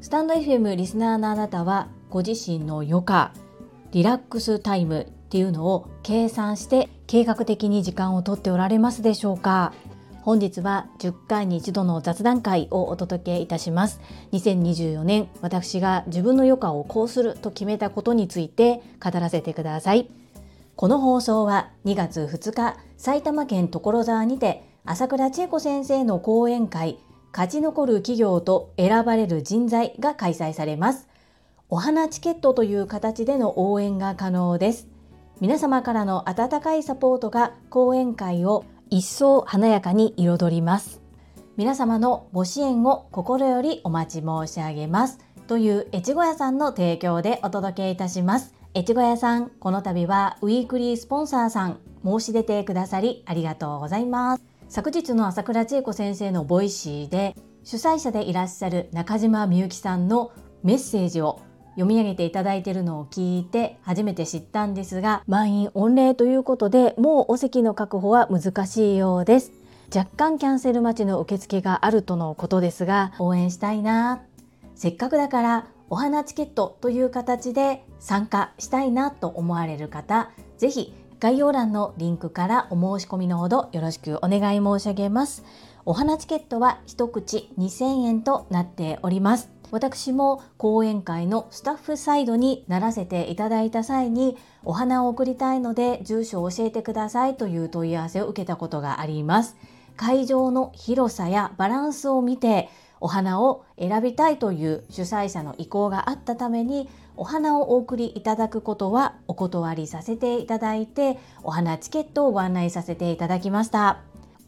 スタンド FM リスナーのあなたはご自身の余暇リラックスタイムっていうのを計算して計画的に時間をとっておられますでしょうか？本日は10回に一度の雑談会をお届けいたします。2024年私が自分の余暇をこうすると決めたことについて語らせてください。この放送は2月2日埼玉県所沢にて朝倉千恵子先生の講演会勝ち残る企業と選ばれる人材が開催されます。お花チケットという形での応援が可能です。皆様からの温かいサポートが講演会を一層華やかに彩ります。皆様のご支援を心よりお待ち申し上げます。という越後屋さんの提供でお届けいたします。越後屋さんこの度はウィークリースポンサーさん申し出てくださりありがとうございます。昨日の朝倉千恵子先生の Voicy で主催者でいらっしゃる中島みゆきさんのメッセージを読み上げていただいているのを聞いて初めて知ったんですが満員御礼ということでもうお席の確保は難しいようです。若干キャンセル待ちの受付があるとのことですが応援したいなせっかくだからお花チケットという形で参加したいなと思われる方ぜひ概要欄のリンクからお申し込みのほどよろしくお願い申し上げます。お花チケットは一口2000円となっております。私も講演会のスタッフサイドにならせていただいた際にお花を送りたいので住所を教えてくださいという問い合わせを受けたことがあります。会場の広さやバランスを見てお花を選びたいという主催者の意向があったためにお花をお送りいただくことはお断りさせていただいてお花チケットをご案内させていただきました。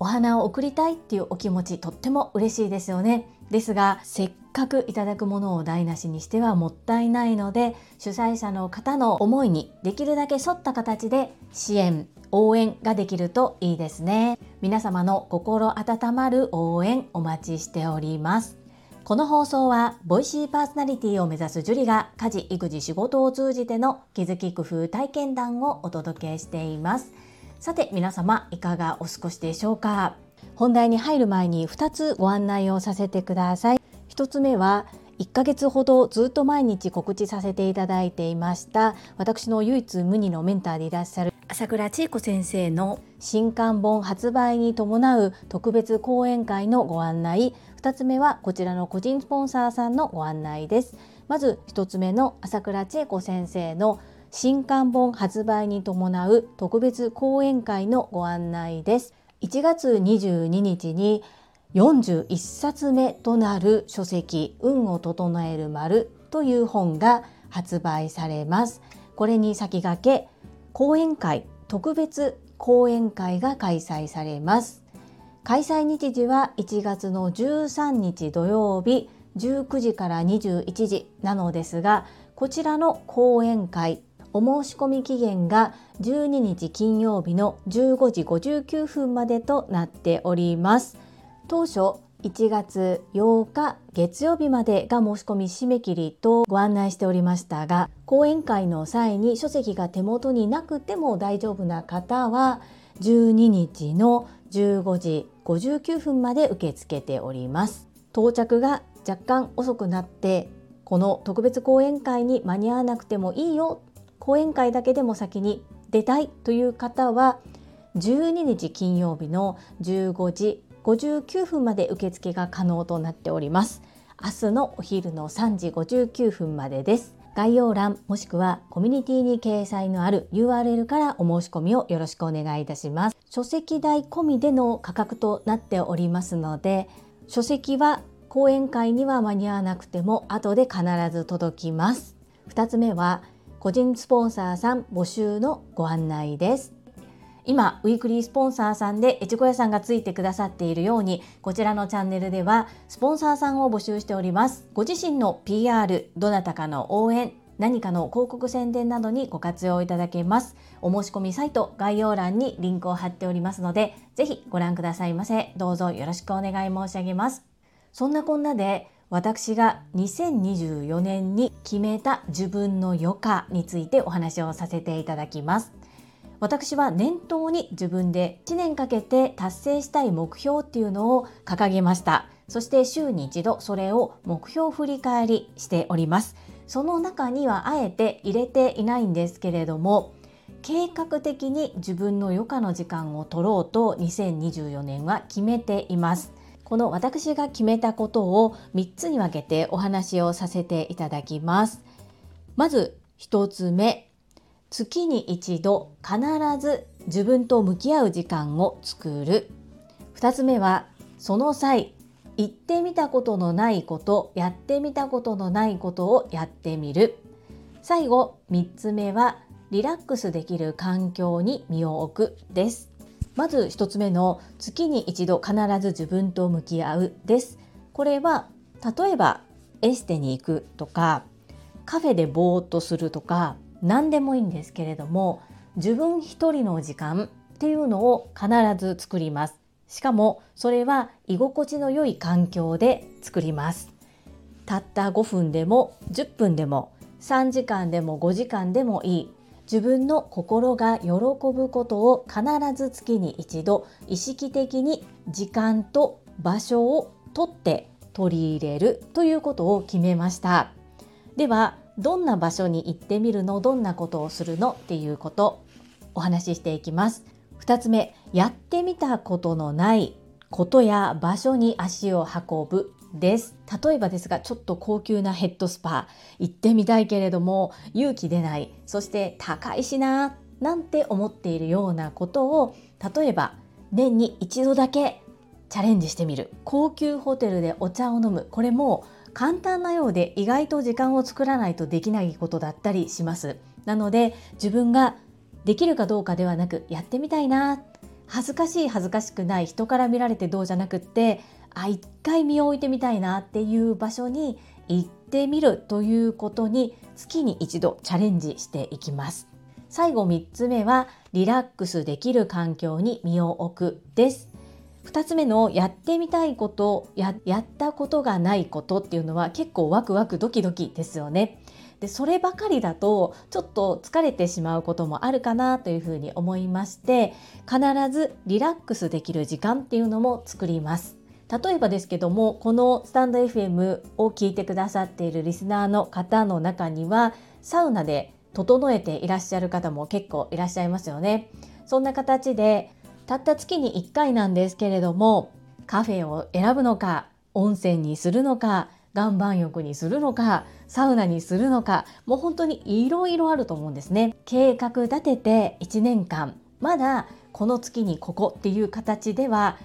お花を贈りたいっていうお気持ちとっても嬉しいですよね。ですがせっかくいただくものを台無しにしてはもったいないので主催者の方の思いにできるだけ沿った形で支援応援ができるといいですね。皆様の心温まる応援お待ちしております。この放送はボイシーパーソナリティを目指すジュリが家事育児仕事を通じての気づき工夫体験談をお届けしています。さて皆様いかがお過ごしでしょうか？本題に入る前に2つご案内をさせてください。1つ目は1ヶ月ほどずっと毎日告知させていただいていました。私の唯一無二のメンターでいらっしゃる朝倉千恵子先生の新刊本発売に伴う特別講演会のご案内。2つ目はこちらの個人スポンサーさんのご案内です。まず1つ目の朝倉千恵子先生の新刊本発売に伴う特別講演会のご案内です1月22日に41冊目となる書籍運を整える丸という本が発売されます。これに先駆け講演会特別講演会が開催されます。開催日時は1月の13日土曜日19時から21時なのですがこちらの講演会お申し込み期限が12日金曜日の15時59分までとなっております。当初1月8日月曜日までが申し込み締め切りとご案内しておりましたが講演会の際に書籍が手元になくても大丈夫な方は12日の15時59分まで受け付けております。到着が若干遅くなってこの特別講演会に間に合わなくてもいいよ講演会だけでも先に出たいという方は12日金曜日の15時59分まで受付が可能となっております。明日のお昼の3時59分までです。概要欄もしくはコミュニティに掲載のある URL からお申し込みをよろしくお願いいたします。書籍代込みでの価格となっておりますので書籍は講演会には間に合わなくても後で必ず届きます。2つ目は個人スポンサーさん募集のご案内です。今ウィークリースポンサーさんで越後屋さんがついてくださっているようにこちらのチャンネルではスポンサーさんを募集しております。ご自身の PR どなたかの応援何かの広告宣伝などにご活用いただけます。お申し込みサイト概要欄にリンクを貼っておりますのでぜひご覧くださいませ。どうぞよろしくお願い申し上げます。そんなこんなで私が2024年に決めた自分の余暇についてお話をさせていただきます。私は念頭に自分で1年かけて達成したい目標っていうのを掲げました。そして週に一度それを目標振り返りしております。その中にはあえて入れていないんですけれども計画的に自分の余暇の時間を取ろうと2024年は決めています。この私が決めたことを3つに分けてお話をさせていただきます。まず1つ目月に一度必ず自分と向き合う時間を作る。2つ目はその際言ってみたことのないことやってみたことのないことをやってみる。最後3つ目はリラックスできる環境に身を置くです。まず1つ目の月に一度必ず自分と向き合うです。これは例えばエステに行くとかカフェでぼーっとするとか何でもいいんですけれども自分一人の時間っていうのを必ず作ります。しかもそれは居心地の良い環境で作ります。たった5分でも10分でも3時間でも5時間でもいい。自分の心が喜ぶことを必ず月に一度意識的に時間と場所をとって取り入れるということを決めました。ではどんな場所に行ってみるのどんなことをするのっていうことお話ししていきます。2つ目やってみたことのないことや場所に足を運ぶです。例えばですがちょっと高級なヘッドスパ行ってみたいけれども勇気出ないそして高いしななんて思っているようなことを例えば年に一度だけチャレンジしてみる。高級ホテルでお茶を飲む。これも簡単なようで意外と時間を作らないとできないことだったりします。なので自分ができるかどうかではなくやってみたいな。恥ずかしい恥ずかしくない人から見られてどうじゃなくってあ一回身を置いてみたいなっていう場所に行ってみるということに月に一度チャレンジしていきます最後3つ目はリラックスできる環境に身を置くです2つ目のやってみたいことややったことがないことっていうのは結構ワクワクドキドキですよね。でそればかりだとちょっと疲れてしまうこともあるかなというふうに思いまして必ずリラックスできる時間っていうのも作ります。例えばですけどもこのスタンド FM を聞いてくださっているリスナーの方の中にはサウナで整えていらっしゃる方も結構いらっしゃいますよね。そんな形でたった月に1回なんですけれどもカフェを選ぶのか温泉にするのか岩盤浴にするのかサウナにするのかもう本当にいろいろあると思うんですね計画立てて1年間まだこの月にここっていう形では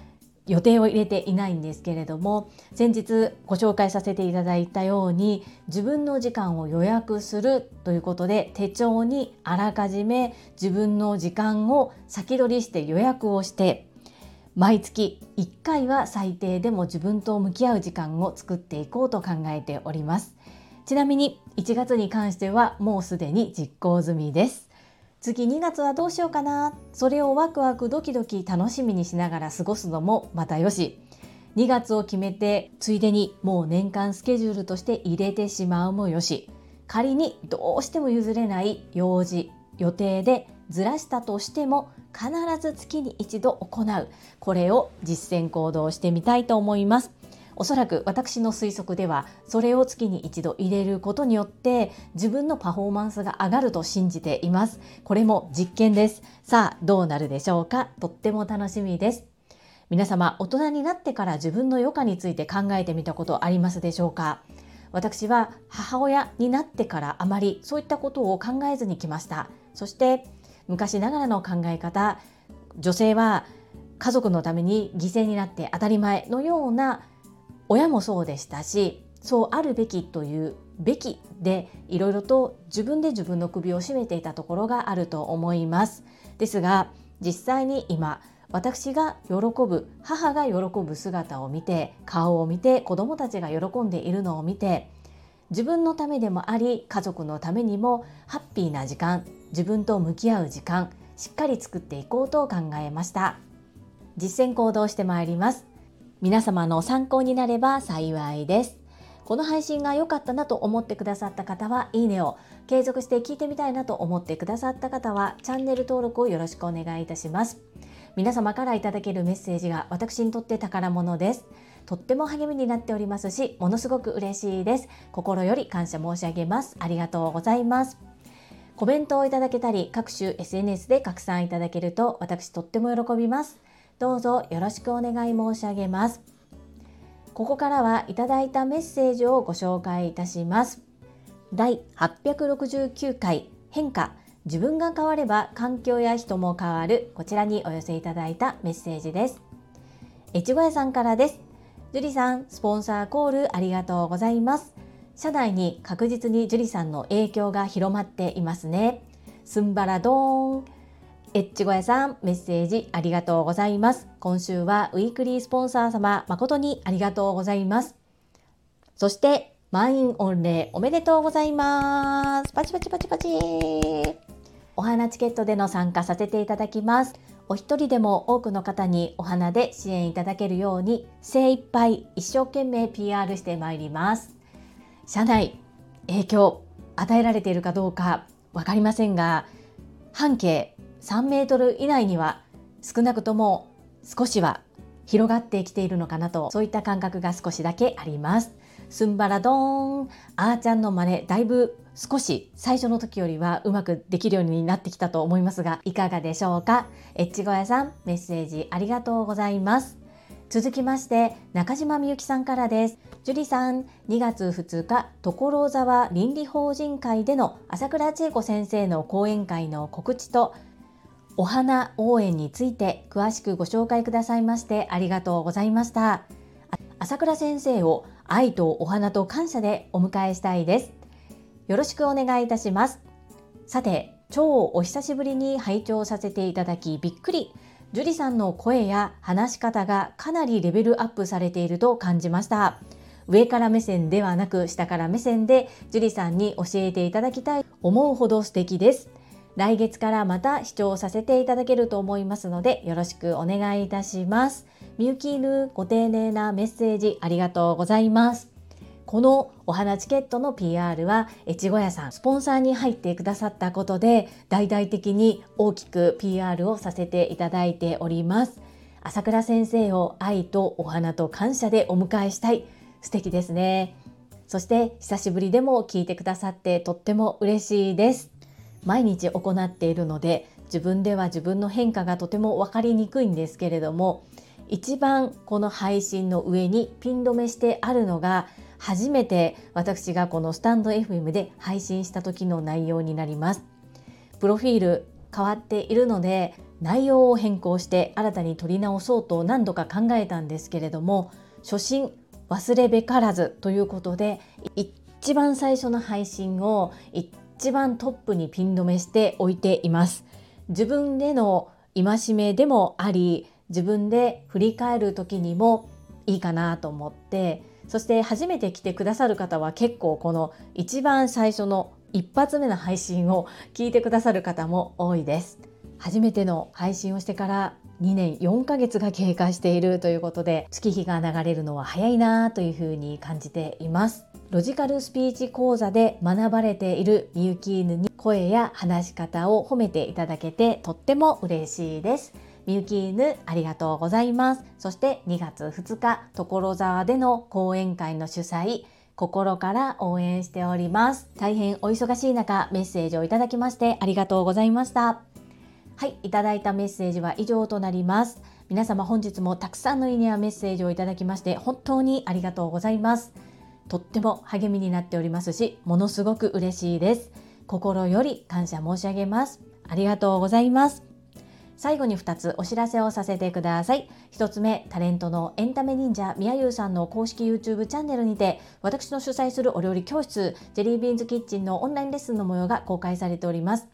予定を入れていないんですけれども先日ご紹介させていただいたように自分の時間を予約するということで手帳にあらかじめ自分の時間を先取りして予約をして毎月1回は最低でも自分と向き合う時間を作っていこうと考えております。ちなみに1月に関してはもうすでに実行済みです。次2月はどうしようかな。それをワクワクドキドキ楽しみにしながら過ごすのもまたよし。2月を決めてついでにもう年間スケジュールとして入れてしまうもよし。仮にどうしても譲れない用事予定でずらしたとしても必ず月に一度行う。これを実践行動してみたいと思います。おそらく私の推測ではそれを月に一度入れることによって自分のパフォーマンスが上がると信じています。これも実験です。さあどうなるでしょうか？とっても楽しみです。皆様大人になってから自分の余暇について考えてみたことありますでしょうか？私は母親になってからあまりそういったことを考えずに来ました。そして昔ながらの考え方女性は家族のために犠牲になって当たり前のような親もそうでしたしそうあるべきというべきでいろいろと自分で自分の首を絞めていたところがあると思います。ですが実際に今私が喜ぶ母が喜ぶ姿を見て顔を見て子どもたちが喜んでいるのを見て自分のためでもあり家族のためにもハッピーな時間自分と向き合う時間しっかり作っていこうと考えました。実践行動してまいります。皆様の参考になれば幸いです。この配信が良かったなと思ってくださった方はいいねを継続して聞いてみたいなと思ってくださった方はチャンネル登録をよろしくお願いいたします。皆様からいただけるメッセージが私にとって宝物です。とっても励みになっておりますしものすごく嬉しいです。心より感謝申し上げます。ありがとうございます。コメントをいただけたり各種 SNS で拡散いただけると私とっても喜びます。どうぞよろしくお願い申し上げます。ここからはいただいたメッセージをご紹介いたします。第869回変化。自分が変われば環境や人も変わる。こちらにお寄せいただいたメッセージです。越後屋さんからです。樹里さんスポンサーコールありがとうございます。社内に確実に樹里さんの影響が広まっていますね。すんばらどーん。エッチゴヤさんメッセージありがとうございます今週はウィークリースポンサー様誠にありがとうございますそして満員御礼おめでとうございますパチパチパチパチお花チケットでの参加させていただきます。お一人でも多くの方にお花で支援いただけるように精一杯一生懸命 PR してまいります。社内影響与えられているかどうかわかりませんが、半径3メートル以内には少なくとも少しは広がってきているのかなとそういった感覚が少しだけあります。すんばらどーん。あーちゃんの真似だいぶ少し最初の時よりはうまくできるようになってきたと思いますがいかがでしょうか？エッチゴヤさんメッセージありがとうございます。続きまして中島みゆきさんからです。樹里さん2月2日所沢倫理法人会での朝倉千恵子先生の講演会の告知とお花応援について詳しくご紹介くださいましてありがとうございました。朝倉先生を愛とお花と感謝でお迎えしたいです。よろしくお願いいたします。さて超お久しぶりに拝聴させていただきびっくり。樹里さんの声や話し方がかなりレベルアップされていると感じました。上から目線ではなく下から目線で樹里さんに教えていただきたい思うほど素敵です。来月からまた視聴させていただけると思いますのでよろしくお願いいたします。みゆきぬご丁寧なメッセージありがとうございます。このお花チケットの PR は越後屋さんスポンサーに入ってくださったことで大々的に大きく PR をさせていただいております。朝倉先生を愛とお花と感謝でお迎えしたい。素敵ですね。そして久しぶりでも聞いてくださってとっても嬉しいです。毎日行っているので自分では自分の変化がとても分かりにくいんですけれども一番この配信の上にピン止めしてあるのが初めて私がこのスタンド FM で配信した時の内容になります。プロフィール変わっているので内容を変更して新たに取り直そうと何度か考えたんですけれども初心忘れべからずということで一番最初の配信を一一番トップにピン止めしておいています。自分での戒めでもあり自分で振り返る時にもいいかなと思ってそして初めて来てくださる方は結構この一番最初の一発目の配信を聞いてくださる方も多いです。初めての配信をしてから2年4ヶ月が経過しているということで月日が流れるのは早いなというふうに感じています。ロジカルスピーチ講座で学ばれているみゆき犬に声や話し方を褒めていただけてとっても嬉しいです。みゆき犬ありがとうございます。そして2月2日、所沢での講演会の主催、心から応援しております。大変お忙しい中、メッセージをいただきましてありがとうございました。はい、いただいたメッセージは以上となります。皆様本日もたくさんのいいねやメッセージをいただきまして本当にありがとうございます。とっても励みになっておりますし、ものすごく嬉しいです。心より感謝申し上げます。ありがとうございます。最後に2つお知らせをさせてください。1つ目、タレントのエンタメ忍者みやゆうさんの公式 YouTube チャンネルにて、私の主催するお料理教室、ジェリービーンズキッチンのオンラインレッスンの模様が公開されております。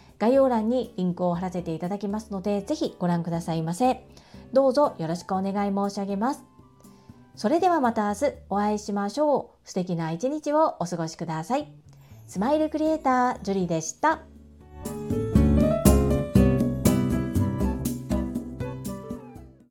概要欄にリンクを貼らせていただきますので、ぜひご覧くださいませ。どうぞよろしくお願い申し上げます。それではまた明日お会いしましょう。素敵な一日をお過ごしください。スマイルクリエイター、ジュリーでした。